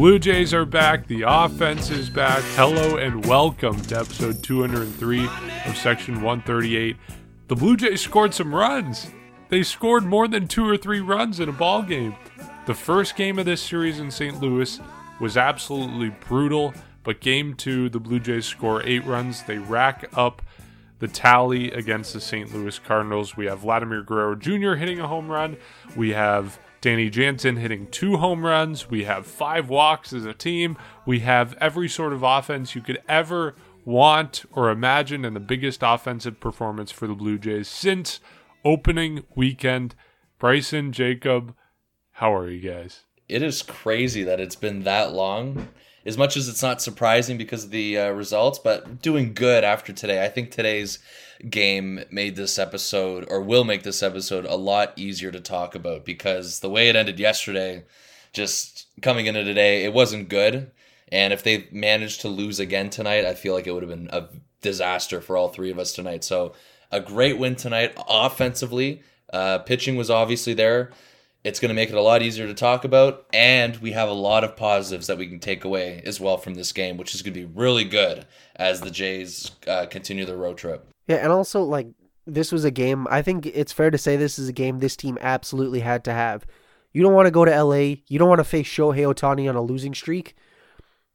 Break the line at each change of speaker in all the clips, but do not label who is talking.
Blue Jays are back. The offense is back. Hello and welcome to episode 203 of Section 138. The Blue Jays scored some runs. They scored more than two or three runs in a ball game. The first game of this series in St. Louis was absolutely brutal, but game two, the Blue Jays score eight runs. They rack up the tally against the St. Louis Cardinals. We have Vladimir Guerrero Jr. hitting a home run. We have Danny Jansen hitting two home runs. We have five walks as a team. We have every sort of offense you could ever want or imagine, and the biggest offensive performance for the Blue Jays since opening weekend. Bryson, Jacob, how are you guys?
It is crazy that it's been that long. As much as it's not surprising because of the uh, results, but doing good after today. I think today's game made this episode or will make this episode a lot easier to talk about because the way it ended yesterday, just coming into today, it wasn't good. And if they managed to lose again tonight, I feel like it would have been a disaster for all three of us tonight. So a great win tonight offensively. Uh, pitching was obviously there. It's going to make it a lot easier to talk about, and we have a lot of positives that we can take away as well from this game, which is going to be really good as the Jays uh, continue their road trip.
Yeah, and also like this was a game. I think it's fair to say this is a game this team absolutely had to have. You don't want to go to LA. You don't want to face Shohei Ohtani on a losing streak.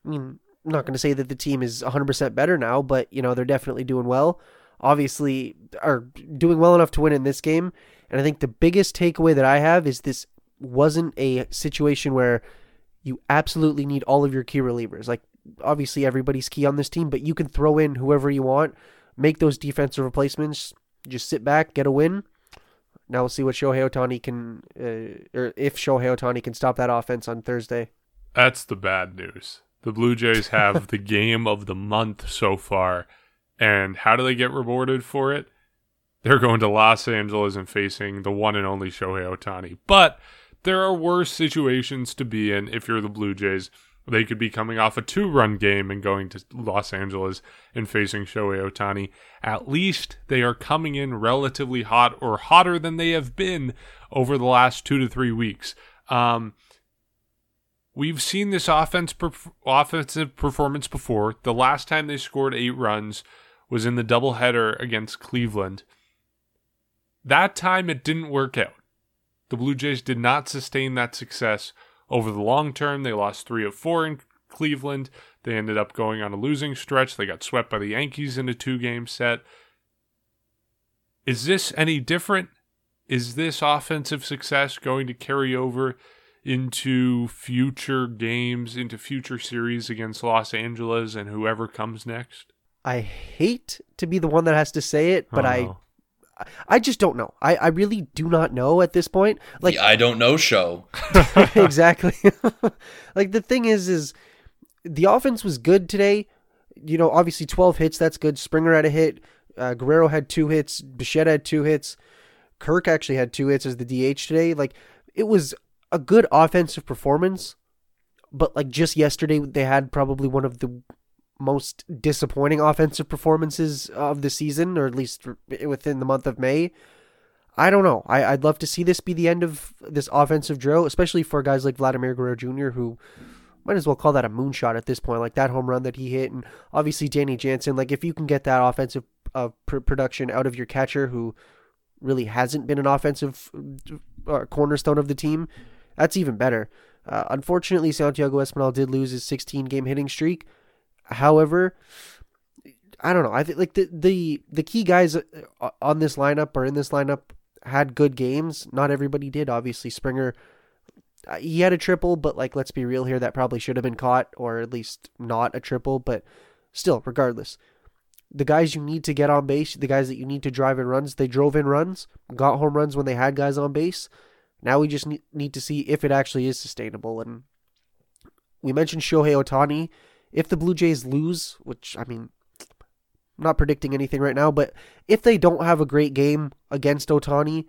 I mean, I'm not going to say that the team is 100% better now, but you know they're definitely doing well. Obviously, are doing well enough to win in this game. And I think the biggest takeaway that I have is this wasn't a situation where you absolutely need all of your key relievers. Like obviously everybody's key on this team, but you can throw in whoever you want make those defensive replacements, just sit back, get a win. Now we'll see what Shohei Ohtani can, uh, or if Shohei Ohtani can stop that offense on Thursday.
That's the bad news. The Blue Jays have the game of the month so far. And how do they get rewarded for it? They're going to Los Angeles and facing the one and only Shohei Ohtani. But there are worse situations to be in if you're the Blue Jays. They could be coming off a two run game and going to Los Angeles and facing Shohei Ohtani. At least they are coming in relatively hot or hotter than they have been over the last two to three weeks. Um, we've seen this offense offensive performance before. The last time they scored eight runs was in the doubleheader against Cleveland. That time it didn't work out. The Blue Jays did not sustain that success over the long term, they lost three of four in Cleveland. They ended up going on a losing stretch. They got swept by the Yankees in a two game set. Is this any different? Is this offensive success going to carry over into future games, into future series against Los Angeles and whoever comes next?
I hate to be the one that has to say it, but oh. I I just don't know. I, I really do not know at this point. Like
the I don't know show.
exactly. like the thing is is the offense was good today. You know, obviously 12 hits, that's good. Springer had a hit. Uh, Guerrero had two hits. Bichette had two hits. Kirk actually had two hits as the DH today. Like it was a good offensive performance, but like just yesterday they had probably one of the most disappointing offensive performances of the season, or at least within the month of May. I don't know. I, would love to see this be the end of this offensive drill, especially for guys like Vladimir Guerrero Jr., who might as well call that a moonshot at this point, like that home run that he hit, and obviously Danny Jansen. Like if you can get that offensive uh, pr- production out of your catcher, who really hasn't been an offensive uh, cornerstone of the team, that's even better. Uh, unfortunately, Santiago Espinal did lose his 16 game hitting streak. However, I don't know. I think like the the the key guys uh, on this lineup or in this lineup had good games. Not everybody did. Obviously, Springer uh, he had a triple, but like let's be real here, that probably should have been caught or at least not a triple. But still, regardless, the guys you need to get on base, the guys that you need to drive in runs, they drove in runs, got home runs when they had guys on base. Now we just need to see if it actually is sustainable. And we mentioned Shohei Ohtani if the Blue Jays lose, which I mean, I'm not predicting anything right now, but if they don't have a great game against Ohtani,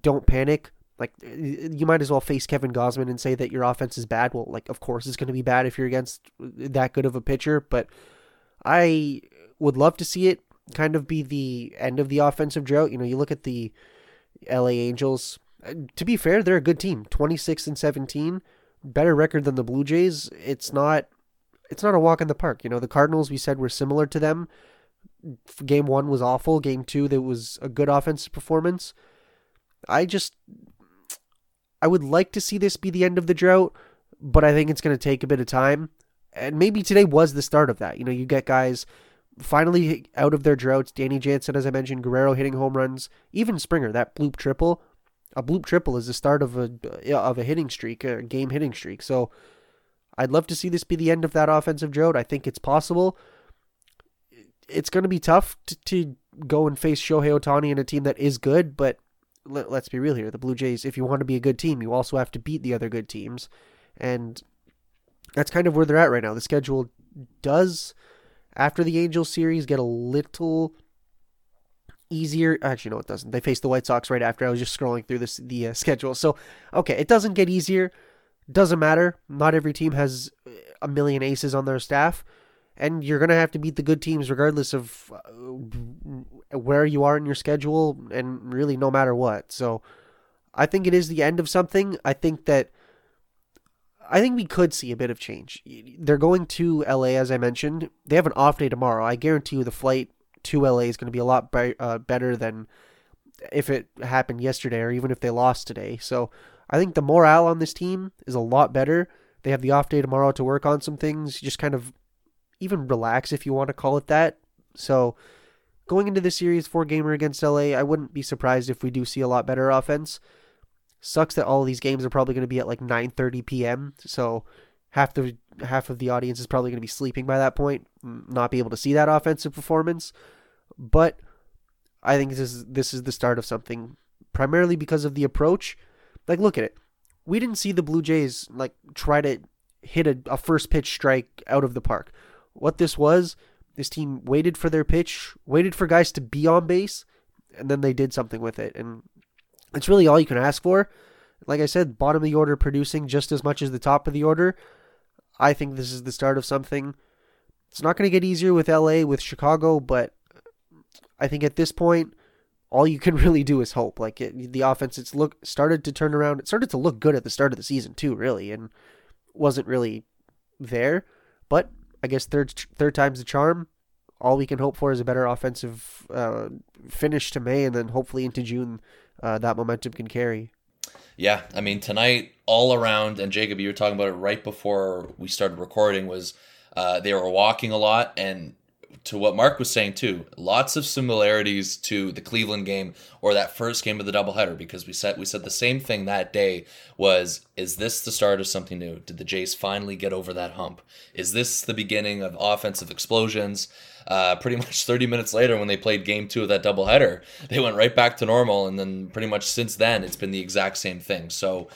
don't panic. Like you might as well face Kevin Gausman and say that your offense is bad. Well, like of course it's going to be bad if you're against uh, that good of a pitcher, but I would love to see it kind of be the end of the offensive drought. You know, you look at the LA Angels. Uh, to be fair, they're a good team, 26 and 17 better record than the Blue Jays, it's not it's not a walk in the park. You know, the Cardinals we said were similar to them. Game 1 was awful, game 2 there was a good offensive performance. I just I would like to see this be the end of the drought, but I think it's going to take a bit of time. And maybe today was the start of that. You know, you get guys finally out of their droughts. Danny Jansen, as I mentioned, Guerrero hitting home runs, even Springer, that bloop triple. A bloop triple is the start of a of a hitting streak, a game hitting streak. So I'd love to see this be the end of that offensive drought. I think it's possible. It's going to be tough to, to go and face Shohei Ohtani and a team that is good, but let, us be real here. The Blue Jays, if you want to be a good team, you also have to beat the other good teams. And that's kind of where they're at right now. The schedule does, after the Angels series, get a little easier. Actually, no, it doesn't. They face the White Sox right after. I was just scrolling through this the uh, schedule. So, okay, it doesn't get easier. Doesn't matter. Not every team has a million aces on their staff and you're going to have to beat the good teams regardless of uh, where you are in your schedule and really no matter what. So I think it is the end of something. I think that I think we could see a bit of change. They're going to LA as I mentioned. They have an off day tomorrow. I guarantee you the flight to LA is going to be a lot be- uh, better than if it happened yesterday or even if they lost today. So I think the morale on this team is a lot better. They have the off day tomorrow to work on some things, just kind of even relax if you want to call it that. So going into the series four gamer against LA, I wouldn't be surprised if we do see a lot better offense. Sucks that all these games are probably going to be at like 9:30 p.m. So half the half of the audience is probably going to be sleeping by that point, not be able to see that offensive performance. But I think this is this is the start of something primarily because of the approach. Like look at it. We didn't see the Blue Jays like try to hit a, a first pitch strike out of the park. What this was, this team waited for their pitch, waited for guys to be on base, and then they did something with it. And it's really all you can ask for. Like I said, bottom of the order producing just as much as the top of the order. I think this is the start of something. It's not going to get easier with LA, with Chicago, but I think at this point, all you can really do is hope. Like it, the offense, it's look started to turn around. It started to look good at the start of the season too, really, and wasn't really there. But I guess third third time's the charm. All we can hope for is a better offensive uh, finish to May, and then hopefully into June, uh, that momentum can carry.
Yeah, I mean tonight all around, and Jacob, you were talking about it right before we started recording. Was uh, they were walking a lot, and to what Mark was saying too, lots of similarities to the Cleveland game or that first game of the doubleheader because we said we said the same thing that day was is this the start of something new? Did the Jays finally get over that hump? Is this the beginning of offensive explosions? Uh, pretty much 30 minutes later, when they played game two of that doubleheader, they went right back to normal, and then pretty much since then, it's been the exact same thing. So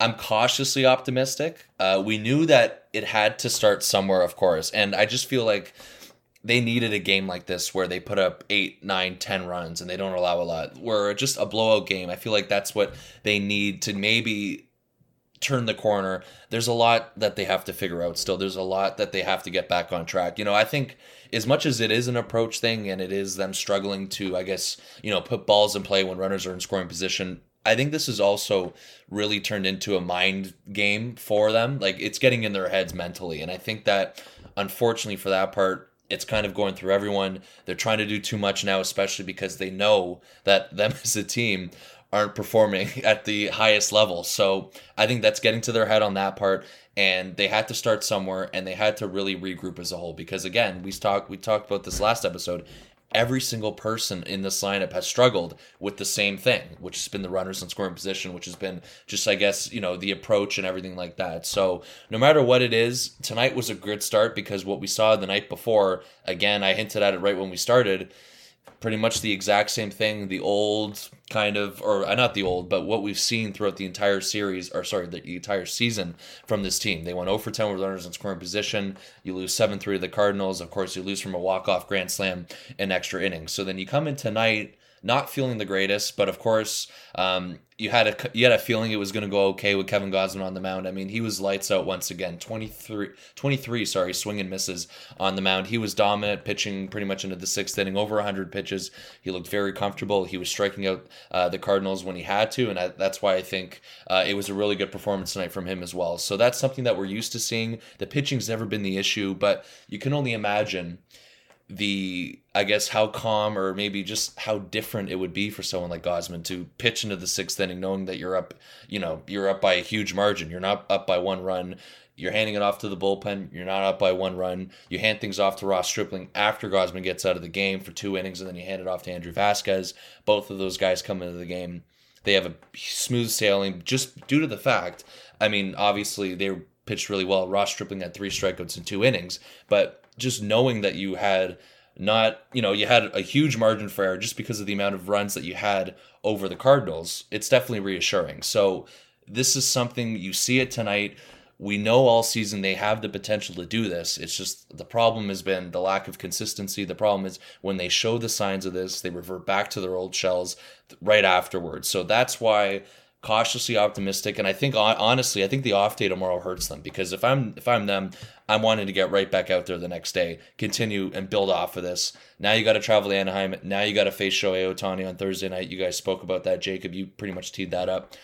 I'm cautiously optimistic. Uh, we knew that it had to start somewhere, of course, and I just feel like they needed a game like this where they put up eight, nine, ten runs and they don't allow a lot. Where just a blowout game, I feel like that's what they need to maybe turn the corner. There's a lot that they have to figure out still. There's a lot that they have to get back on track. You know, I think as much as it is an approach thing and it is them struggling to, I guess, you know, put balls in play when runners are in scoring position, I think this is also really turned into a mind game for them. Like it's getting in their heads mentally. And I think that unfortunately for that part, it's kind of going through everyone. They're trying to do too much now, especially because they know that them as a team aren't performing at the highest level. So I think that's getting to their head on that part. And they had to start somewhere and they had to really regroup as a whole. Because again, we talked we talked about this last episode every single person in this lineup has struggled with the same thing, which has been the runners in scoring position, which has been just, I guess, you know, the approach and everything like that. So no matter what it is, tonight was a good start because what we saw the night before, again, I hinted at it right when we started pretty much the exact same thing. The old kind of, or uh, not the old, but what we've seen throughout the entire series, or sorry, the entire season from this team. They went 0 for 10 with runners in scoring position. You lose 7 3 to the Cardinals. Of course, you lose from a walk off grand slam in extra innings. So then you come in tonight not feeling the greatest, but of course, um, you had a you had a feeling it was going to go okay with Kevin Gausman on the mound. I mean, he was lights out once again. 23, 23 sorry, swing and misses on the mound. He was dominant, pitching pretty much into the sixth inning, over 100 pitches. He looked very comfortable. He was striking out uh, the Cardinals when he had to, and I, that's why I think uh, it was a really good performance tonight from him as well. So that's something that we're used to seeing. The pitching's never been the issue, but you can only imagine the I guess how calm or maybe just how different it would be for someone like Gausman to pitch into the sixth inning knowing that you're up, you know, you're up by a huge margin. You're not up by one run. You're handing it off to the bullpen. You're not up by one run. You hand things off to Ross Stripling after Gausman gets out of the game for two innings, and then you hand it off to Andrew Vasquez. Both of those guys come into the game. They have a smooth sailing just due to the fact. I mean, obviously they pitched really well. Ross Stripling had three strikeouts in two innings, but just knowing that you had not, you know, you had a huge margin for error just because of the amount of runs that you had over the Cardinals, it's definitely reassuring. So this is something you see it tonight. We know all season they have the potential to do this. It's just the problem has been the lack of consistency. The problem is when they show the signs of this, they revert back to their old shells right afterwards. So that's why cautiously optimistic and i think honestly i think the off day tomorrow hurts them because if i'm if i'm them i'm wanting to get right back out there the next day continue and build off of this. Now you got to travel to anaheim. Now you got to face shohei ohtani on thursday night. You guys spoke about that. Jacob you pretty much teed that up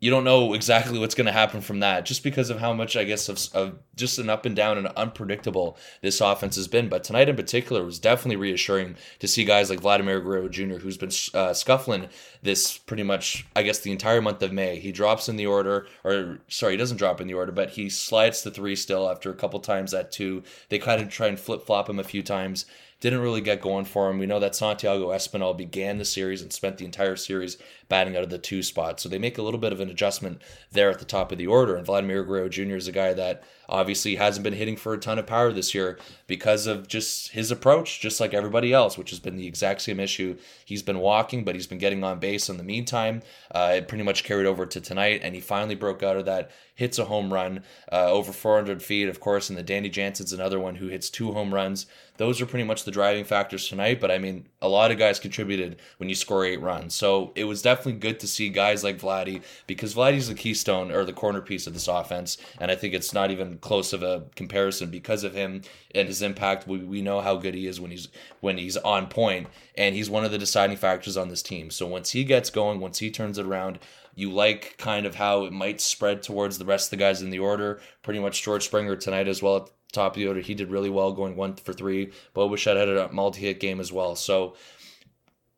you don't know exactly what's going to happen from that just because of how much I guess of, of, just an up and down and unpredictable this offense has been. But tonight in particular was definitely reassuring to see guys like Vladimir Guerrero Jr., who's been uh, scuffling this pretty much, I guess, the entire month of May. He drops in the order, or sorry, he doesn't drop in the order, but he slides to three still after a couple times at two. They kind of try and flip flop him a few times didn't really get going for him. We know that Santiago Espinal began the series and spent the entire series batting out of the two spot. So they make a little bit of an adjustment there at the top of the order. And Vladimir Guerrero Jr. is a guy that obviously hasn't been hitting for a ton of power this year because of just his approach, just like everybody else, which has been the exact same issue. He's been walking, but he's been getting on base in the meantime. Uh, it pretty much carried over to tonight, and he finally broke out of that hits a home run uh, over 400 feet, of course, and the Danny Jansen's another one who hits two home runs. Those are pretty much the driving factors tonight, but I mean, a lot of guys contributed when you score eight runs. So it was definitely good to see guys like Vladdy because Vladdy's the keystone or the corner piece of this offense, and I think it's not even close of a comparison because of him and his impact. We, we know how good he is when he's when he's on point, and he's one of the deciding factors on this team. So once he gets going, once he turns it around, you like kind of how it might spread towards the rest of the guys in the order. Pretty much George Springer tonight as well at top of the order. He did really well going one for three. Bo Bichette had a multi hit game as well. So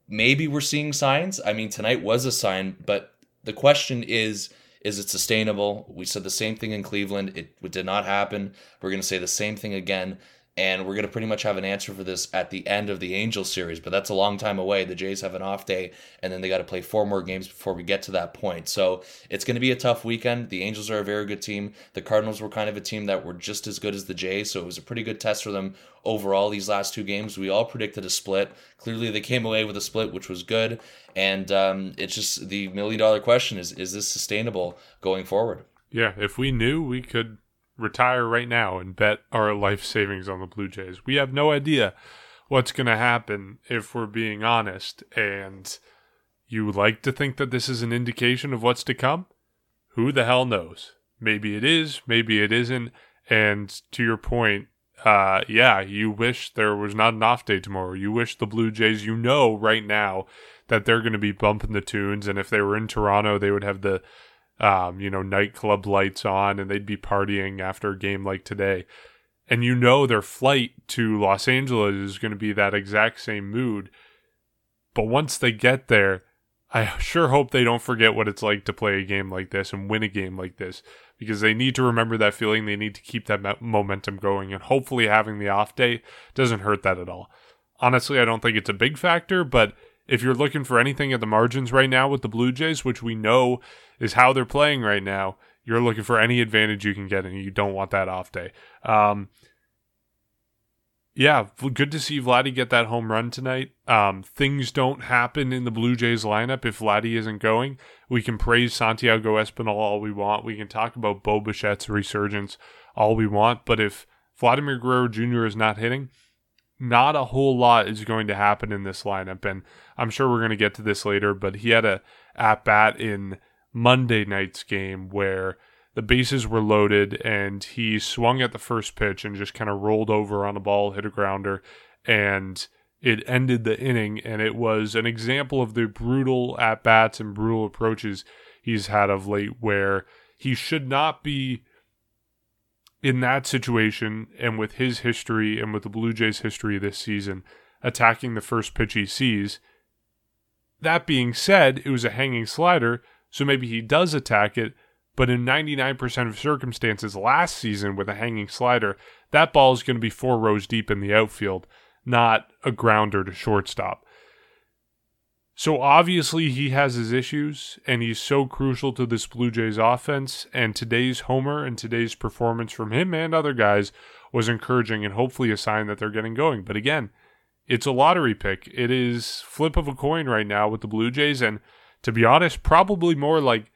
maybe we're seeing signs. I mean, tonight was a sign, but the question is is it sustainable? We said the same thing in Cleveland. It, it did not happen. We're going to say the same thing again and we're going to pretty much have an answer for this at the end of the Angels series, but that's a long time away. The Jays have an off day, and then they got to play four more games before we get to that point. So it's going to be a tough weekend. The Angels are a very good team. The Cardinals were kind of a team that were just as good as the Jays, so it was a pretty good test for them overall these last two games. We all predicted a split. Clearly, they came away with a split, which was good. And um, it's just the million dollar question is is this sustainable going forward?
Yeah, if we knew, we could retire right now and bet our life savings on the Blue Jays. We have no idea what's going to happen if we're being honest. And you like to think that this is an indication of what's to come? Who the hell knows? Maybe it is, maybe it isn't. And to your point, uh, yeah, you wish there was not an off day tomorrow. You wish the Blue Jays, you know, right now that they're going to be bumping the tunes. And if they were in Toronto, they would have the um, you know, nightclub lights on and they'd be partying after a game like today. And you know their flight to Los Angeles is going to be that exact same mood. But once they get there, I sure hope they don't forget what it's like to play a game like this and win a game like this because they need to remember that feeling. They need to keep that momentum going. And hopefully, having the off day doesn't hurt that at all. Honestly, I don't think it's a big factor, but if you're looking for anything at the margins right now with the Blue Jays, which we know is how they're playing right now, you're looking for any advantage you can get, and you don't want that off day. Um, yeah, good to see Vladdy get that home run tonight. Um, things don't happen in the Blue Jays lineup if Vladdy isn't going. We can praise Santiago Espinal all we want. We can talk about Bo Bichette's resurgence all we want. But if Vladimir Guerrero Jr. is not hitting, not a whole lot is going to happen in this lineup. And I'm sure we're going to get to this later, but he had a at bat in Monday night's game where the bases were loaded and he swung at the first pitch and just kind of rolled over on a ball, hit a grounder, and it ended the inning. And it was an example of the brutal at bats and brutal approaches he's had of late where he should not be in that situation and with his history and with the Blue Jays' history this season, attacking the first pitch he sees. That being said, it was a hanging slider, so maybe he does attack it, but in 99% of circumstances last season with a hanging slider, that ball is going to be four rows deep in the outfield, not a grounder to shortstop. So obviously he has his issues, and he's so crucial to this Blue Jays offense. And today's homer and today's performance from him and other guys was encouraging and hopefully a sign that they're getting going. But again, it's a lottery pick. It is flip of a coin right now with the Blue Jays, and to be honest, probably more like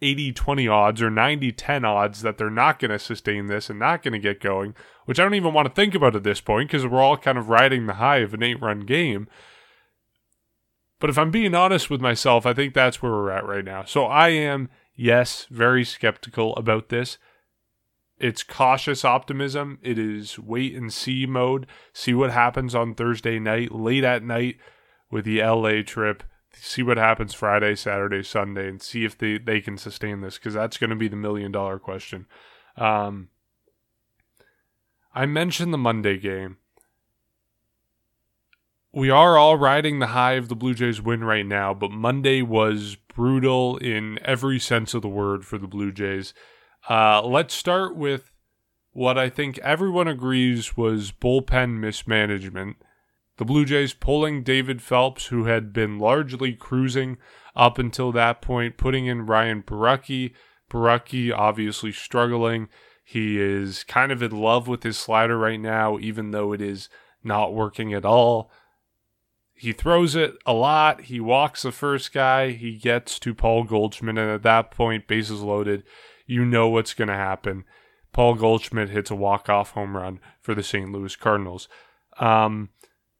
80 20 odds or 90 10 odds that they're not going to sustain this and not going to get going, which I don't even want to think about at this point because we're all kind of riding the high of an eight run game. But if I'm being honest with myself, I think that's where we're at right now. So I am, yes, very skeptical about this. It's cautious optimism. It is wait and see mode. See what happens on Thursday night, late at night with the LA trip see what happens Friday, Saturday, Sunday, and see if they, they can sustain this because that's going to be the million dollar question. Um, I mentioned the Monday game. We are all riding the high of the Blue Jays win right now, but Monday was brutal in every sense of the word for the Blue Jays. Uh, let's start with what I think everyone agrees was bullpen mismanagement. The Blue Jays pulling David Phelps, who had been largely cruising up until that point, putting in Ryan Borucki. Borucki obviously struggling. He is kind of in love with his slider right now, even though it is not working at all. He throws it a lot. He walks the first guy. He gets to Paul Goldschmidt, and at that point, bases loaded. You know what's going to happen. Paul Goldschmidt hits a walk-off home run for the St. Louis Cardinals. Um,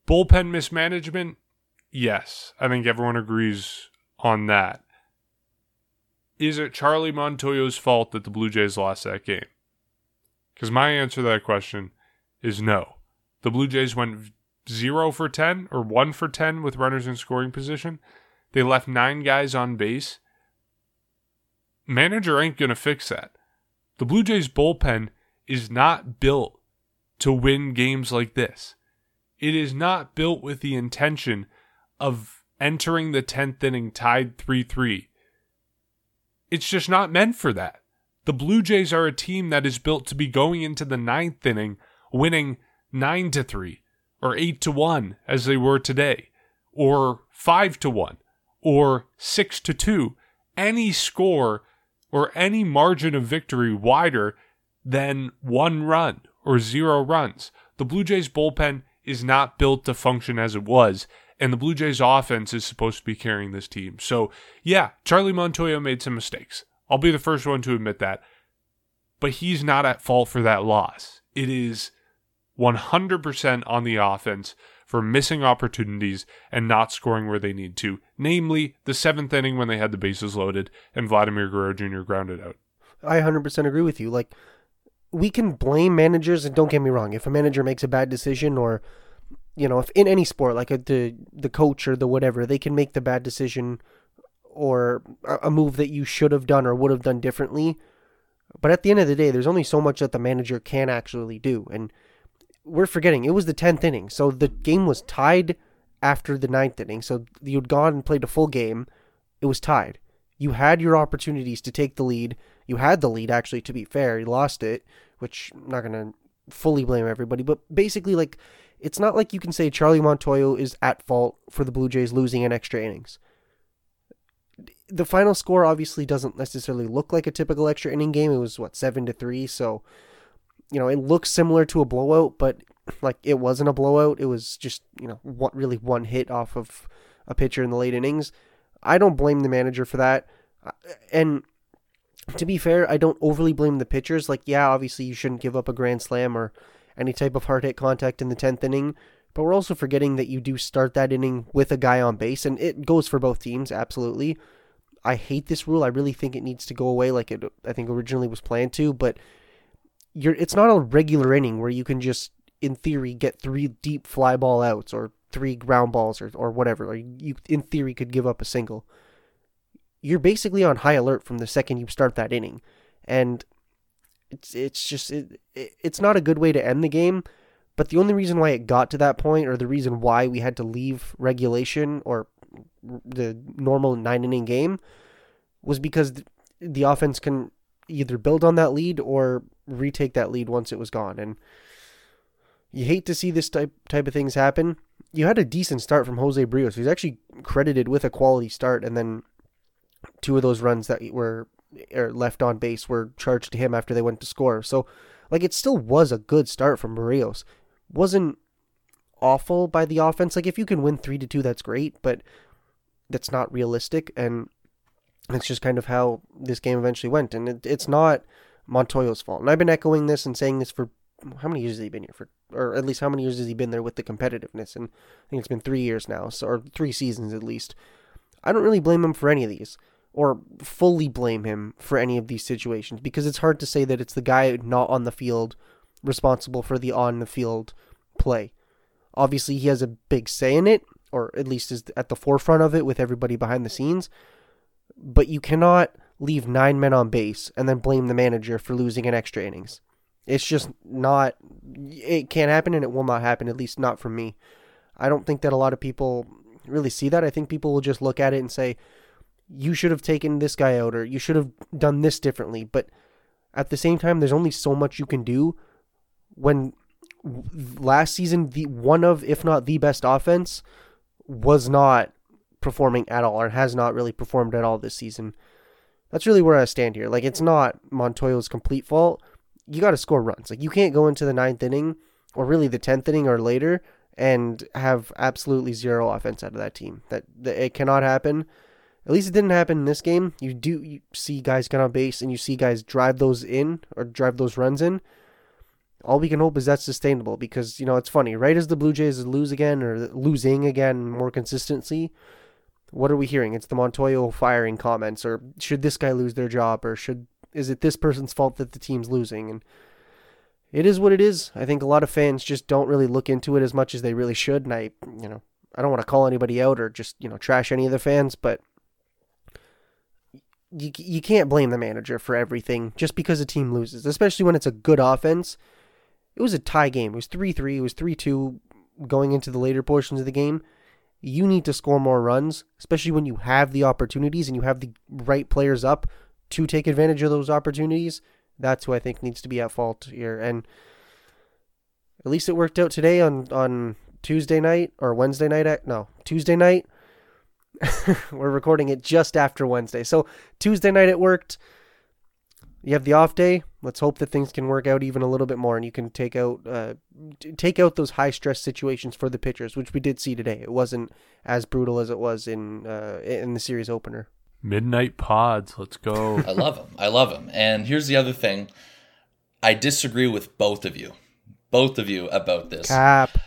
Bullpen mismanagement, yes. I think everyone agrees on that. Is it Charlie Montoyo's fault that the Blue Jays lost that game? Because my answer to that question is no. The Blue Jays went 0 for 10 or 1 for 10 with runners in scoring position. They left nine guys on base. Manager ain't going to fix that. The Blue Jays bullpen is not built to win games like this. It is not built with the intention of entering the 10th inning tied 3 3. It's just not meant for that. The Blue Jays are a team that is built to be going into the ninth inning winning 9 to 3 or 8 to 1 as they were today or 5 to 1 or 6 to 2 any score or any margin of victory wider than one run or zero runs the blue jays bullpen is not built to function as it was. And the Blue Jays offense is supposed to be carrying this team. So, yeah, Charlie Montoyo made some mistakes. I'll be the first one to admit that. But he's not at fault for that loss. It is 100% on the offense for missing opportunities and not scoring where they need to, namely the seventh inning when they had the bases loaded and Vladimir Guerrero Jr. grounded out.
I 100% agree with you. Like, we can blame managers, and don't get me wrong, if a manager makes a bad decision or you know, if in any sport, like a, the the coach or the whatever, they can make the bad decision or a move that you should have done or would have done differently. But at the end of the day, there's only so much that the manager can actually do, and we're forgetting it was the tenth inning, so the game was tied after the ninth inning. So you'd gone and played a full game, it was tied. You had your opportunities to take the lead. You had the lead, actually, to be fair. You lost it, which I'm not going to fully blame everybody, but basically, like, it's not like you can say Charlie Montoyo is at fault for the Blue Jays losing in extra innings. The final score obviously doesn't necessarily look like a typical extra inning game. It was what seven to three, so you know it looks similar to a blowout, but like it wasn't a blowout. It was just you know what really one hit off of a pitcher in the late innings. I don't blame the manager for that. Uh, and to be fair, I don't overly blame the pitchers. Like, yeah, obviously you shouldn't give up a grand slam or any type of hard hit contact in the 10th inning, But we're also forgetting that you do start that inning with a guy on base, and it goes for both teams, absolutely. I hate this rule. I really think it needs to go away like it I think originally was planned to, but you're it's not a regular inning where you can just in theory get three deep fly ball outs or three ground balls or, or whatever. Or you in theory could give up a single. You're basically on high alert from the second you start that inning. And it's it's just it, it's not a good way to end the game. But the only reason why it got to that point, or the reason why we had to leave regulation or the normal nine inning game, was because the offense can either build on that lead or retake that lead once it was gone. And you hate to see this type type of things happen. You had a decent start from Jose Berrios, He's actually credited with a quality start, and then two of those runs that were left on base were charged to him after they went to score. So, like, it still was a good start from Berrios. Wasn't awful by the offense. Like, if you can win three to two, that's great, but that's not realistic, and it's just kind of how this game eventually went. And it, it's not Montoyo's fault. And I've been echoing this and saying this for how many years has he been here for, or at least how many years has he been there with the competitiveness? And I think it's been three years now, so or three seasons at least. I don't really blame him for any of these or fully blame him for any of these situations because it's hard to say that it's the guy not on the field responsible for the on the field play. Obviously, he has a big say in it, or at least is at the forefront of it with everybody behind the scenes. But you cannot leave nine men on base and then blame the manager for losing an extra innings. It's just not, it can't happen and it will not happen, at least not for me. I don't think that a lot of people really see that. I think people will just look at it and say, you should have taken this guy out or you should have done this differently. But at the same time, there's only so much you can do when last season the one of if not the best offense was not performing at all or has not really performed at all this season. That's really where I stand here. Like it's not Montoyo's complete fault. You got to score runs. Like you can't go into the ninth inning or really the tenth inning or later and have absolutely zero offense out of that team. That, that it cannot happen. At least it didn't happen in this game. You do you see guys get on base and you see guys drive those in or drive those runs in. All we can hope is that's sustainable because you know it's funny. Right as the Blue Jays lose again or losing again more consistency, what are we hearing? It's the Montoyo firing comments or should this guy lose their job or should is it this person's fault that the team's losing and it is what it is. I think a lot of fans just don't really look into it as much as they really should and I, you know, I don't want to call anybody out or just, you know, trash any of the fans, but you, you can't blame the manager for everything just because a team loses, especially when it's a good offense. It was a tie game. It was 3 3. It was 3 2 going into the later portions of the game. You need to score more runs, especially when you have the opportunities and you have the right players up to take advantage of those opportunities. That's who I think needs to be at fault here. And at least it worked out today on, on Tuesday night or Wednesday night. At, no, Tuesday night. We're recording it just after Wednesday. So Tuesday night it worked. You have the off day. Let's hope that things can work out even a little bit more, and you can take out uh, take out those high stress situations for the pitchers, which we did see today. It wasn't as brutal as it was in uh, in the series opener.
Midnight pods, let's go.
I love them. I love them. And here's the other thing: I disagree with both of you, both of you about this.
Cap.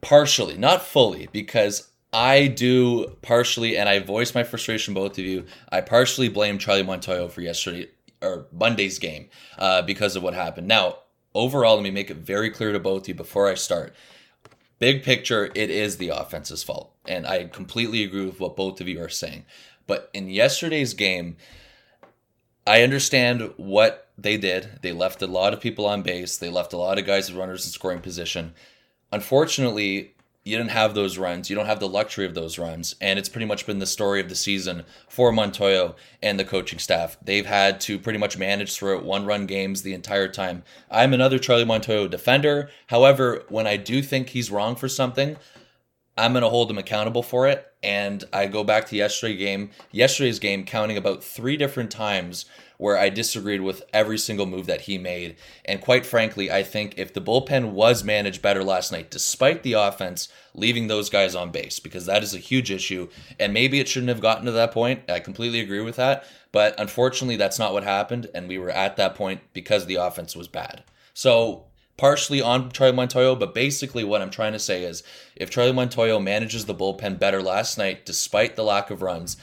Partially, not fully, because I do partially, and I voice my frustration, both of you. I partially blame Charlie Montoyo for yesterday or Monday's game uh, because of what happened. Now, overall, let me make it very clear to both of you before I start. Big picture, it is the offense's fault, and I completely agree with what both of you are saying. But in yesterday's game, I understand what they did. They left a lot of people on base. They left a lot of guys as runners in scoring position. Unfortunately, you didn't have those runs. You don't have the luxury of those runs. And it's pretty much been the story of the season for Montoyo and the coaching staff. They've had to pretty much manage throughout one run games the entire time. I'm another Charlie Montoyo defender. However, when I do think he's wrong for something, I'm going to hold him accountable for it. And I go back to yesterday's game, yesterday's game, counting about three different times where I disagreed with every single move that he made. And quite frankly, I think if the bullpen was managed better last night, despite the offense leaving those guys on base, because that is a huge issue, and maybe it shouldn't have gotten to that point. I completely agree with that. But unfortunately, that's not what happened. And we were at that point because the offense was bad. So partially on Charlie Montoyo, but basically what I'm trying to say is if Charlie Montoyo manages the bullpen better last night, despite the lack of runs,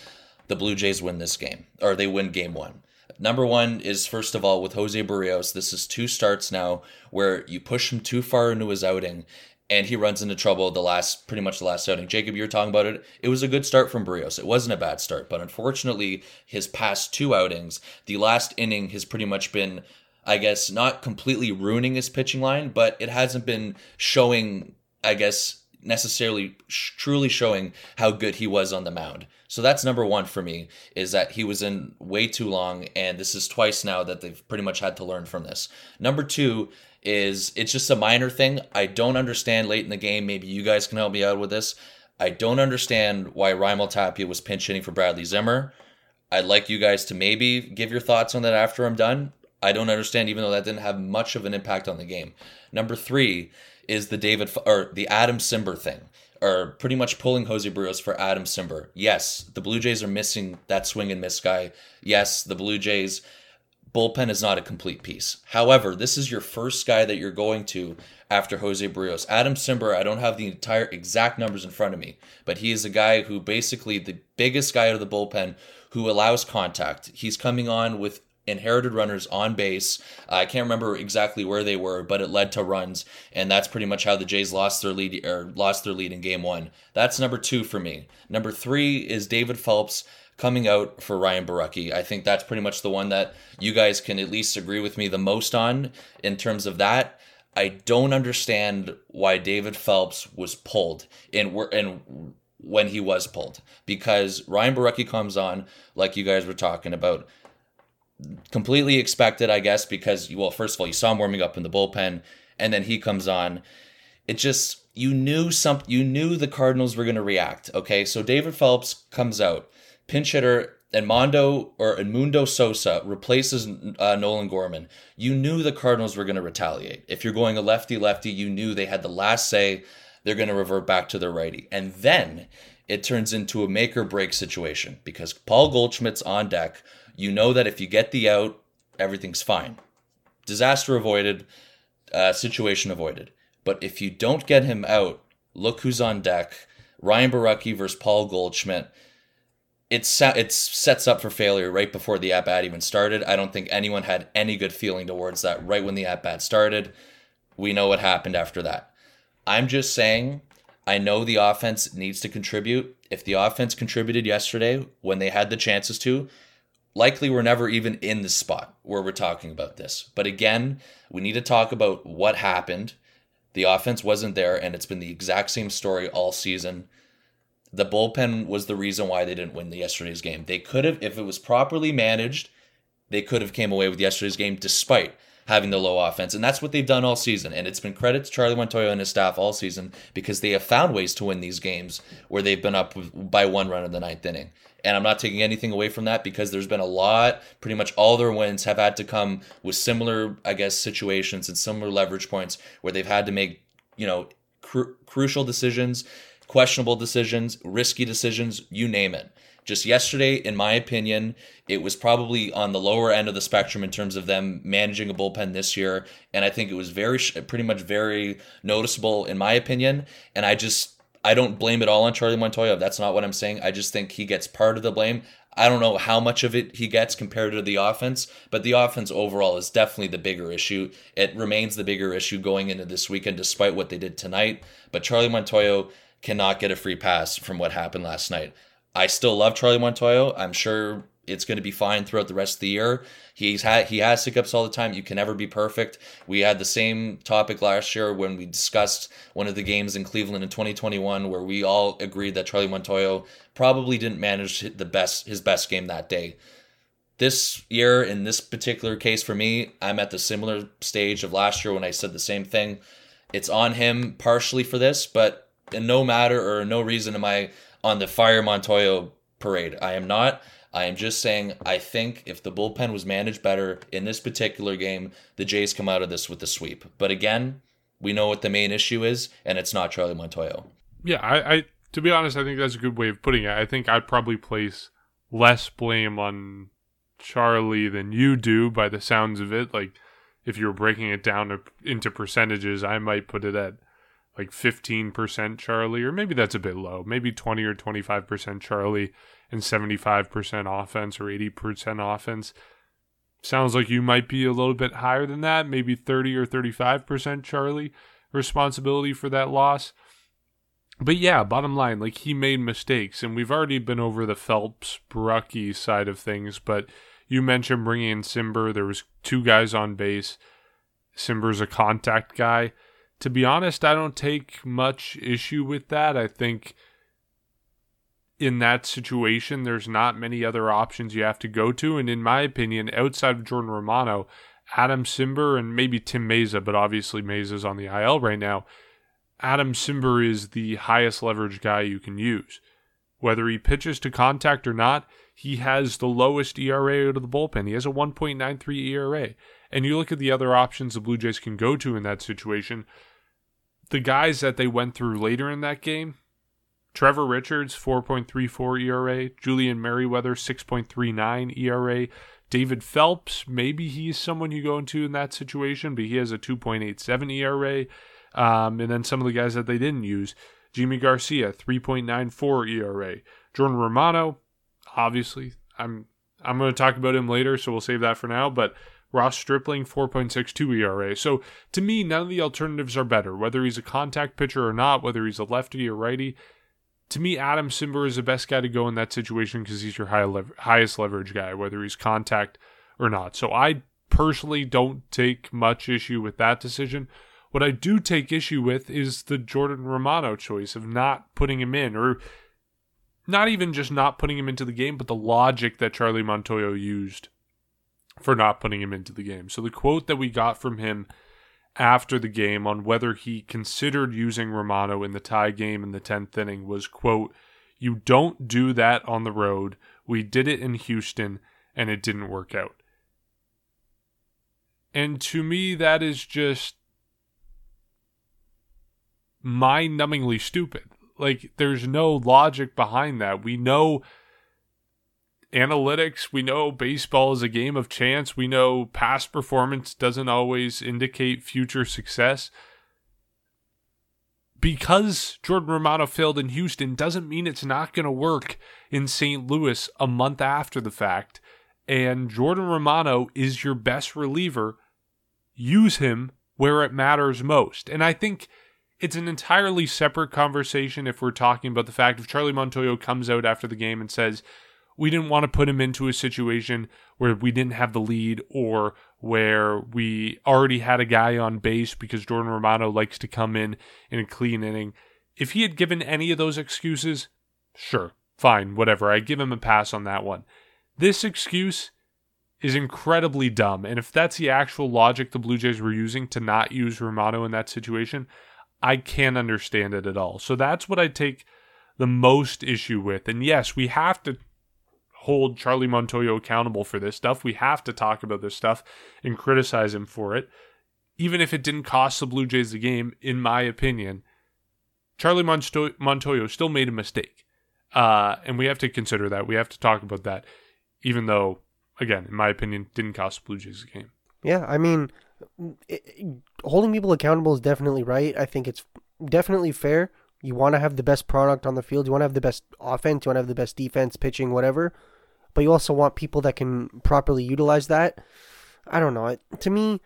the Blue Jays win this game, or they win game one. Number one is first of all with Jose Berrios. This is two starts now where you push him too far into his outing and he runs into trouble the last pretty much the last outing. Jacob, you're talking about it. It was a good start from Berrios. It wasn't a bad start, but unfortunately, his past two outings, the last inning has pretty much been I guess not completely ruining his pitching line, but it hasn't been showing, I guess, necessarily sh- truly showing how good he was on the mound. So that's number one for me is that he was in way too long, and this is twice now that they've pretty much had to learn from this. Number two is it's just a minor thing. I don't understand late in the game. Maybe you guys can help me out with this. I don't understand why Raimel Tapia was pinch hitting for Bradley Zimmer. I'd like you guys to maybe give your thoughts on that after I'm done. I don't understand, even though that didn't have much of an impact on the game. Number three is the David or the Adam Cimber thing, or pretty much pulling Jose Berrios for Adam Cimber. Yes, the Blue Jays are missing that swing and miss guy. Yes, the Blue Jays bullpen is not a complete piece. However, this is your first guy that you're going to after Jose Berrios. Adam Cimber, I don't have the entire exact numbers in front of me, but he is a guy who basically the biggest guy out of the bullpen who allows contact. He's coming on with inherited runners on base. Uh, I can't remember exactly where they were, but it led to runs, and that's pretty much how the Jays lost their lead or lost their lead in Game One. That's number two for me. Number three is David Phelps coming out for Ryan Borucki. I think that's pretty much the one that you guys can at least agree with me the most on in terms of that. I don't understand why David Phelps was pulled and were and when he was pulled because Ryan Borucki comes on like you guys were talking about completely expected, I guess, because well, first of all, you saw him warming up in the bullpen, and then he comes on. It just you knew some you knew the Cardinals were going to react. Okay, so David Phelps comes out, pinch hitter, and Mondo or Edmundo Sosa replaces uh, Nolan Gorman. You knew the Cardinals were going to retaliate. If you're going a lefty lefty, you knew they had the last say. They're going to revert back to their righty, and then it turns into a make or break situation because Paul Goldschmidt's on deck you know that if you get the out, everything's fine. Disaster avoided, uh, situation avoided. But if you don't get him out, look who's on deck. Ryan Borucki versus Paul Goldschmidt. It's it sets up for failure right before the at bat even started. I don't think anyone had any good feeling towards that right when the at bat started. We know what happened after that. I'm just saying, I know the offense needs to contribute. If the offense contributed yesterday when they had the chances to, likely we're never even in the spot where we're talking about this. But again, we need to talk about what happened. The offense wasn't there, and it's been the exact same story all season. The bullpen was the reason why they didn't win the yesterday's game. They could have, if it was properly managed, they could have came away with yesterday's game despite having the low offense. And that's what they've done all season. And it's been credit to Charlie Montoyo and his staff all season because they have found ways to win these games where they've been up by one run in the ninth inning. And I'm not taking anything away from that because there's been a lot, pretty much all their wins have had to come with similar, I guess, situations and similar leverage points where they've had to make, you know, cru- crucial decisions, questionable decisions, risky decisions, you name it. Just yesterday, in my opinion, it was probably on the lower end of the spectrum in terms of them managing a bullpen this year. And I think it was very, pretty much very noticeable in my opinion. And I just, I don't blame it all on Charlie Montoyo. That's not what I'm saying. I just think he gets part of the blame. I don't know how much of it he gets compared to the offense, but the offense overall is definitely the bigger issue. It remains the bigger issue going into this weekend, despite what they did tonight. But Charlie Montoyo cannot get a free pass from what happened last night. I still love Charlie Montoyo. I'm sure it's going to be fine throughout the rest of the year. He's had he has hiccups all the time. You can never be perfect. We had the same topic last year when we discussed one of the games in Cleveland in 2021 where we all agreed that Charlie Montoyo probably didn't manage the best his best game that day. This year in this particular case for me, I'm at the similar stage of last year when I said the same thing. It's on him partially for this, but in no matter or no reason am I on the fire Montoyo parade. I am not. I am just saying, I think if the bullpen was managed better in this particular game, the Jays come out of this with a sweep. But again, we know what the main issue is, and it's not Charlie Montoyo.
Yeah, I, I to be honest, I think that's a good way of putting it. I think I'd probably place less blame on Charlie than you do by the sounds of it. Like if you were breaking it down into percentages, I might put it at like 15% Charlie, or maybe that's a bit low. Maybe 20 or 25% Charlie and 75% offense or 80% offense. Sounds like you might be a little bit higher than that, maybe 30 or 35% Charlie responsibility for that loss. But yeah, bottom line, like he made mistakes, and we've already been over the Phelps Brucky side of things, but you mentioned bringing in Cimber. There was two guys on base. Cimber's a contact guy. To be honest, I don't take much issue with that. I think in that situation, there's not many other options you have to go to. And in my opinion, outside of Jordan Romano, Adam Cimber and maybe Tim Mayza, but obviously Mayza's on the IL right now. Adam Cimber is the highest leverage guy you can use. Whether he pitches to contact or not, he has the lowest ERA out of the bullpen. He has a 1.93 ERA. And you look at the other options the Blue Jays can go to in that situation. The guys that they went through later in that game, Trevor Richards, 4.34 ERA, Julian Merryweather, 6.39 ERA, David Phelps, maybe he's someone you go into in that situation, but he has a 2.87 ERA. Um, and then some of the guys that they didn't use, Jimmy Garcia, 3.94 ERA. Jordan Romano, obviously, I'm I'm going to talk about him later, so we'll save that for now. But Ross Stripling, 4.62 ERA. So to me, none of the alternatives are better. Whether he's a contact pitcher or not, whether he's a lefty or righty, to me, Adam Cimber is the best guy to go in that situation because he's your high highest leverage guy, whether he's contact or not. So I personally don't take much issue with that decision. What I do take issue with is the Jordan Romano choice of not putting him in, or not even just not putting him into the game, but the logic that Charlie Montoyo used for not putting him into the game. So the quote that we got from him after the game on whether he considered using Romano in the tie game in the 10th inning was quote you don't do that on the road. We did it in Houston and it didn't work out. And to me that is just mind-numbingly stupid. Like there's no logic behind that. We know analytics. We know baseball is a game of chance. We know past performance doesn't always indicate future success. Because Jordan Romano failed in Houston doesn't mean it's not going to work in St. Louis a month after the fact. And Jordan Romano is your best reliever. Use him where it matters most. And I think it's an entirely separate conversation if we're talking about the fact if Charlie Montoyo comes out after the game and says, we didn't want to put him into a situation where we didn't have the lead or where we already had a guy on base because Jordan Romano likes to come in in a clean inning. If he had given any of those excuses, sure, fine, whatever. I give him a pass on that one. This excuse is incredibly dumb. And if that's the actual logic the Blue Jays were using to not use Romano in that situation, I can't understand it at all. So that's what I take the most issue with. And yes, we have to hold Charlie Montoyo accountable for this stuff. We have to talk about this stuff and criticize him for it. Even if it didn't cost the Blue Jays the game, in my opinion, Charlie Monto- Montoyo still made a mistake. Uh, and we have to consider that. We have to talk about that, even though, again, in my opinion, didn't cost the Blue Jays the game.
Yeah, I mean, it, holding people accountable is definitely right. I think it's definitely fair. You want to have the best product on the field. You want to have the best offense. You want to have the best defense, pitching, whatever but you also want people that can properly utilize that. I don't know. To me,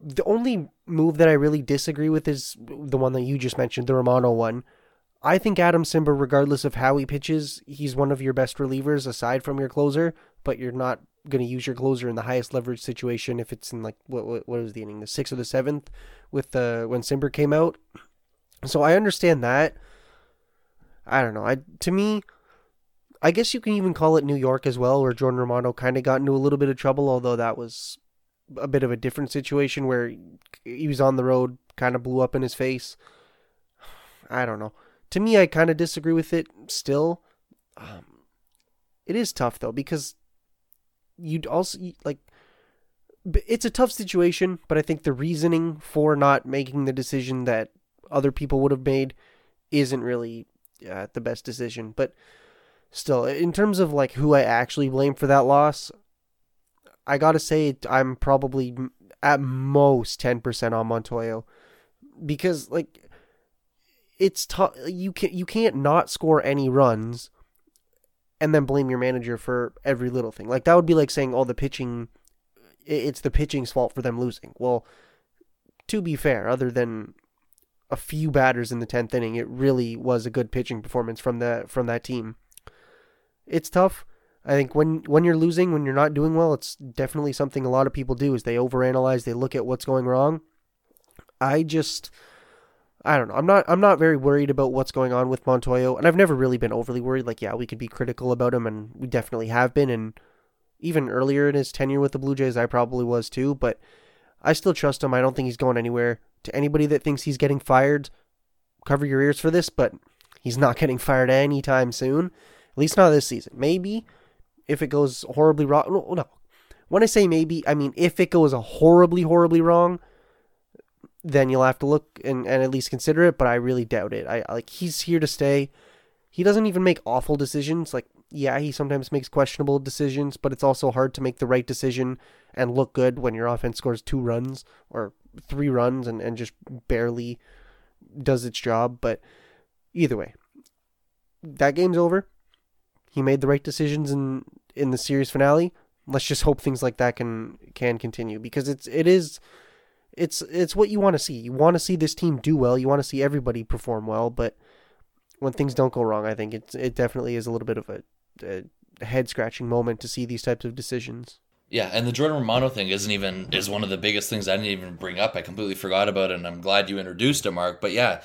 the only move that I really disagree with is the one that you just mentioned, the Romano one. I think Adam Cimber, regardless of how he pitches, he's one of your best relievers aside from your closer, but you're not going to use your closer in the highest leverage situation if it's in like what what, what was the inning, the sixth or the seventh, with the when Cimber came out. So I understand that. I don't know. I to me, I guess you can even call it New York as well, where Jordan Romano kind of got into a little bit of trouble, although that was a bit of a different situation where he was on the road, kind of blew up in his face. I don't know. To me, I kind of disagree with it still. Um, it is tough though because you'd also like it's a tough situation, but I think the reasoning for not making the decision that other people would have made isn't really uh, the best decision. But still, in terms of like who I actually blame for that loss, I gotta say I'm probably at most 10% on Montoyo because like it's tough you can you can't not score any runs and then blame your manager for every little thing. Like that would be like saying oh the pitching it's the pitching's fault for them losing. Well, to be fair, other than a few batters in the 10th inning, it really was a good pitching performance from the from that team. It's tough. I think when when you're losing, when you're not doing well, it's definitely something a lot of people do is they overanalyze, they look at what's going wrong. I just I don't know. I'm not I'm not very worried about what's going on with Montoyo, and I've never really been overly worried. Like, yeah, we could be critical about him and we definitely have been and even earlier in his tenure with the Blue Jays I probably was too, but I still trust him. I don't think he's going anywhere. To anybody that thinks he's getting fired, cover your ears for this, but he's not getting fired anytime soon. At least not this season. Maybe if it goes horribly wrong. No, no. When I say maybe, I mean if it goes horribly, horribly wrong, then you'll have to look and, and at least consider it. But I really doubt it. I like he's here to stay. He doesn't even make awful decisions. Like yeah, he sometimes makes questionable decisions, but it's also hard to make the right decision and look good when your offense scores two runs or three runs and, and just barely does its job. But either way, that game's over. He made the right decisions in in the series finale. Let's just hope things like that can can continue because it's it is it's it's what you want to see. You want to see this team do well. You want to see everybody perform well, but when things don't go wrong, I think it's it definitely is a little bit of a a head scratching moment to see these types of decisions.
Yeah, and the Jordan Romano thing isn't even is one of the biggest things I didn't even bring up. I completely forgot about it, and I'm glad you introduced it, Mark. But yeah,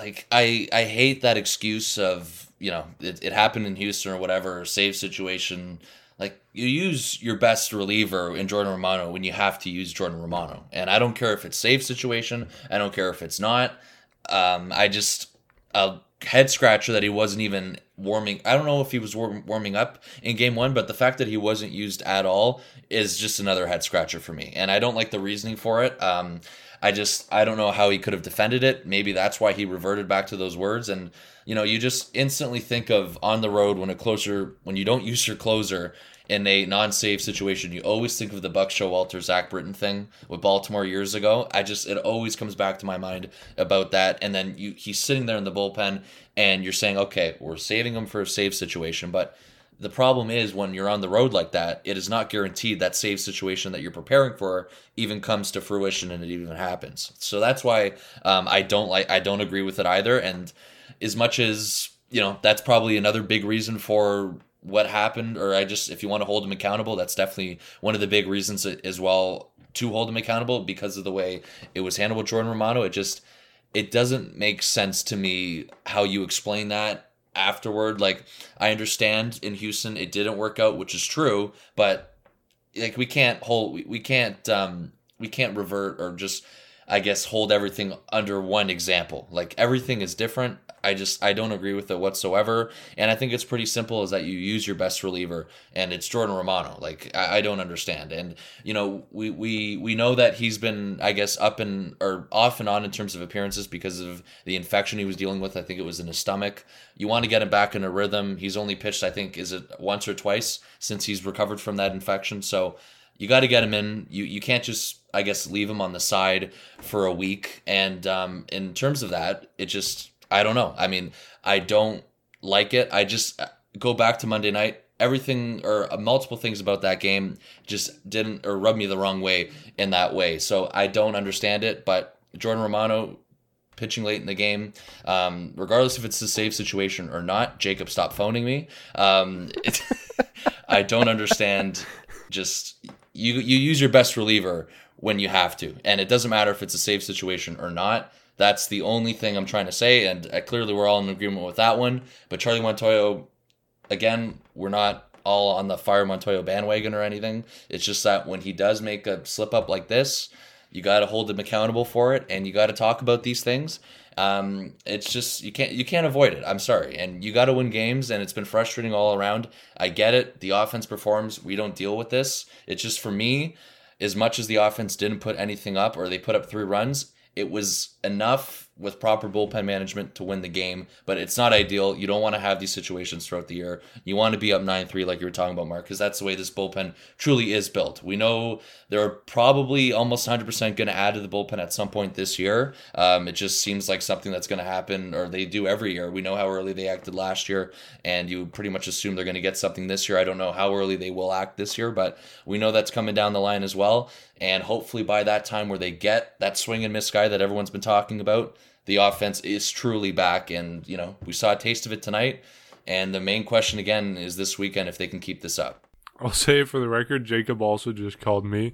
like I I hate that excuse of you know it, it happened in Houston or whatever save situation. Like you use your best reliever in Jordan Romano when you have to use Jordan Romano, and I don't care if it's safe situation. I don't care if it's not. Um, I just a head scratcher that he wasn't even warming. I don't know if he was warming up in game one, but the fact that he wasn't used at all is just another head scratcher for me. And I don't like the reasoning for it. Um, I just I don't know how he could have defended it. Maybe that's why he reverted back to those words. And you know, you just instantly think of on the road when a closer when you don't use your closer in a non-save situation, you always think of the Buck Showalter Zach Britton thing with Baltimore years ago. I just it always comes back to my mind about that. And then you he's sitting there in the bullpen, and you're saying, okay, we're saving him for a save situation, but the problem is when you're on the road like that, it is not guaranteed that save situation that you're preparing for even comes to fruition and it even happens. So that's why um, I don't like I don't agree with it either. And as much as you know, that's probably another big reason for what happened, or I just, if you want to hold him accountable, that's definitely one of the big reasons as well to hold him accountable because of the way it was handled with Jordan Romano. It just, it doesn't make sense to me how you explain that afterward. Like, I understand in Houston it didn't work out, which is true, but like we can't hold, we, we can't, um, we can't revert or just, I guess, hold everything under one example. Like everything is different. I just I don't agree with it whatsoever. And I think it's pretty simple is that you use your best reliever and it's Jordan Romano. Like I, I, don't understand. And you know, we, we we know that he's been I guess up and or off and on in terms of appearances because of the infection he was dealing with. I think it was in his stomach. You want to get him back in a rhythm. He's only pitched, I think, is it once or twice since he's recovered from that infection. So you got to get him in. You you can't just I guess leave him on the side for a week. And um, in terms of that, it just I don't know. I mean, I don't like it. I just uh, go back to Monday night. Everything or uh, multiple things about that game just didn't or rubbed me the wrong way in that way. So I don't understand it. But Jordan Romano pitching late in the game, um, regardless if it's a safe situation or not. Jacob, stop phoning me. Um, it, I don't understand. Just you you use your best reliever when you have to, and it doesn't matter if it's a safe situation or not. That's the only thing I'm trying to say, and uh, clearly we're all in agreement with that one. But Charlie Montoyo, again, we're not all on the fire Montoyo bandwagon or anything. It's just that when he does make a slip up like this, you got to hold him accountable for it, and you got to talk about these things. Um, it's just you can't you can't avoid it. I'm sorry, and you got to win games, and it's been frustrating all around. I get it. The offense performs. We don't deal with this. It's just for me, as much as the offense didn't put anything up or they put up three runs, it was enough with proper bullpen management to win the game, but it's not ideal. You don't want to have these situations throughout the year. You want to be up 9 3, like you were talking about, Mark, because that's the way this bullpen truly is built. We know they're probably almost 100% going to add to the bullpen at some point this year. Um, it just seems like something that's going to happen, or they do every year. We know how early they acted last year, and you pretty much assume they're going to get something this year. I don't know how early they will act this year, but we know that's coming down the line as well. And hopefully by that time where they get that swing and miss guy that everyone's been talking about, the offense is truly back. And, you know, we saw a taste of it tonight. And the main question again is this weekend if they can keep this up.
I'll say it for the record. Jacob also just called me.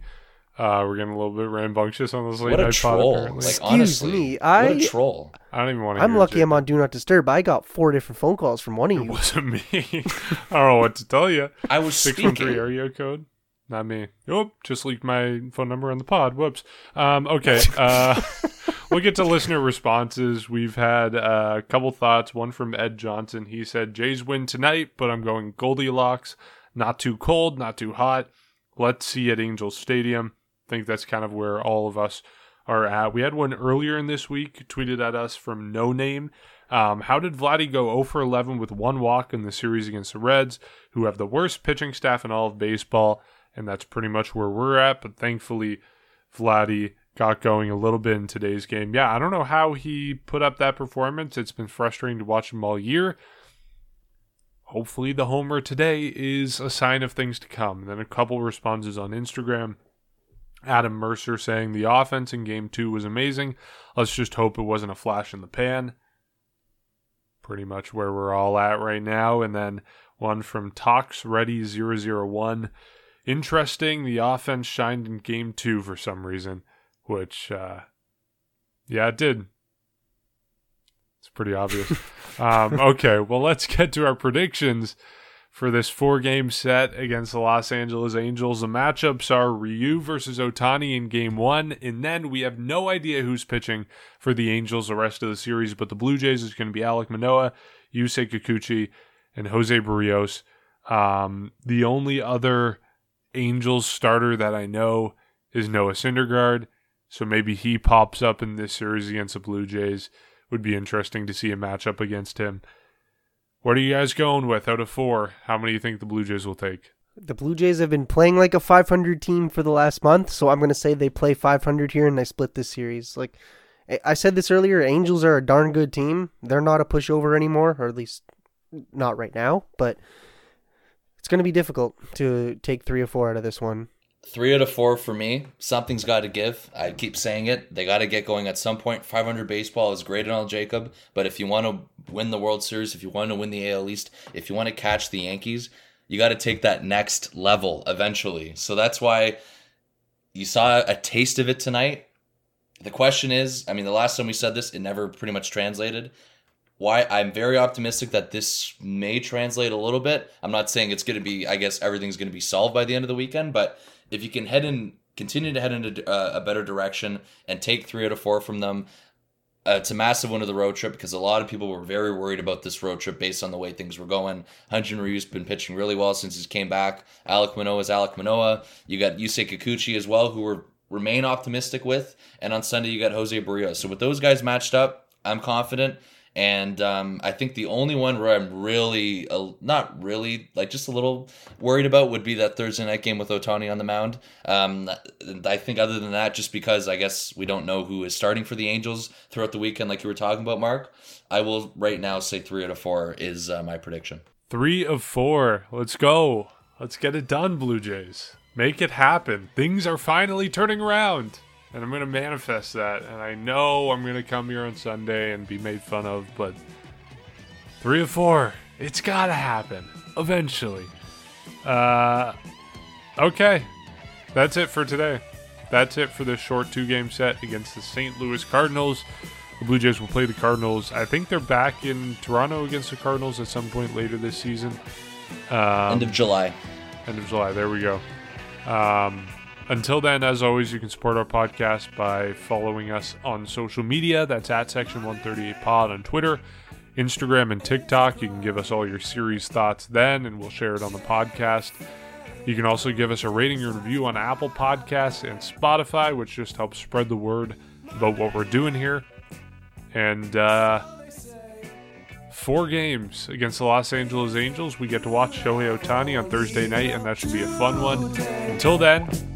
Uh, we're getting a little bit rambunctious on this late
what a
night
troll!
pod. Apparently.
Like
Excuse
honestly,
me,
what
I-
a troll!
I don't even want to.
I'm
hear
lucky
Jacob.
I'm on Do Not Disturb. I got four different phone calls from one of
It
you.
wasn't me. I don't know what to tell you.
I was
Six one three area code. Not me. Nope. Just leaked my phone number on the pod. Whoops. Um, okay. Uh, we'll get to listener responses. We've had uh, a couple thoughts. One from Ed Johnson. He said, "Jays win tonight, but I'm going Goldilocks. Not too cold, not too hot. Let's see at Angels Stadium." I think that's kind of where all of us are at. We had one earlier in this week tweeted at us from No Name. Um, how did Vladdy go 0 for 11 with one walk in the series against the Reds, who have the worst pitching staff in all of baseball? And that's pretty much where we're at. But thankfully, Vladdy got going a little bit in today's game. Yeah, I don't know how he put up that performance. It's been frustrating to watch him all year. Hopefully, the homer today is a sign of things to come. And then a couple responses on Instagram. Adam Mercer saying the offense in game two was amazing. Let's just hope it wasn't a flash in the pan. Pretty much where we're all at right now. And then one from Tox Ready 001. Interesting, the offense shined in game two for some reason, which, uh, yeah, it did. It's pretty obvious. um, okay, well, let's get to our predictions for this four game set against the Los Angeles Angels. The matchups are Ryu versus Ohtani in game one, and then we have no idea who's pitching for the Angels the rest of the series, but the Blue Jays is going to be Alek Manoah, Yusei Kikuchi, and Jose Berrios. Um, the only other Angels starter that I know is Noah Syndergaard, so maybe he pops up in this series against the Blue Jays. Would be interesting to see a matchup against him. What are you guys going with out of four? How many do you think the Blue Jays will take?
The Blue Jays have been playing like a 500 team for the last month, so I'm going to say they play 500 here and they split this series. Like I- said this earlier, Angels are a darn good team. They're not a pushover anymore, or at least not right now, but it's going to be difficult to take 3 or 4 out of this one.
Three out of four for me. Something's got to give. I keep saying it. They got to get going at some point. 500 baseball is great and all, Jacob. But if you want to win the World Series, if you want to win the AL East, if you want to catch the Yankees, you got to take that next level eventually. So that's why you saw a taste of it tonight. The question is, I mean, the last time we said this, it never pretty much translated. Why I'm very optimistic that this may translate a little bit. I'm not saying it's going to be, I guess everything's going to be solved by the end of the weekend, but if you can head in, continue to head into uh, a better direction and take three out of four from them, uh, it's a massive win of the road trip because a lot of people were very worried about this road trip based on the way things were going. Hyun-Jin Ryu's been pitching really well since he came back. Alek Manoah is Alek Manoah. You got Yusei Kikuchi as well, who we're remain optimistic with. And on Sunday, you got Jose Berrios. So with those guys matched up, I'm confident. And um, I think the only one where I'm really, uh, not really, like just a little worried about would be that Thursday night game with Ohtani on the mound. Um, I think other than that, just because I guess we don't know who is starting for the Angels throughout the weekend, like you were talking about, Mark, I will right now say three out of four is uh, my prediction.
Three of four. Let's go. Let's get it done, Blue Jays. Make it happen. Things are finally turning around. And I'm going to manifest that. And I know I'm going to come here on Sunday and be made fun of, but three of four. It's got to happen eventually. Uh, okay. That's it for today. That's it for this short two game set against the St. Louis Cardinals. The Blue Jays will play the Cardinals. I think they're back in Toronto against the Cardinals at some point later this season. Um,
End of July.
End of July. There we go. Um, until then, as always, you can support our podcast by following us on social media. That's at Section 138 Pod on Twitter, Instagram, and TikTok. You can give us all your series thoughts then, and we'll share it on the podcast. You can also give us a rating and review on Apple Podcasts and Spotify, which just helps spread the word about what we're doing here. And uh, four games against the Los Angeles Angels. We get to watch Shohei Ohtani on Thursday night, and that should be a fun one. Until then,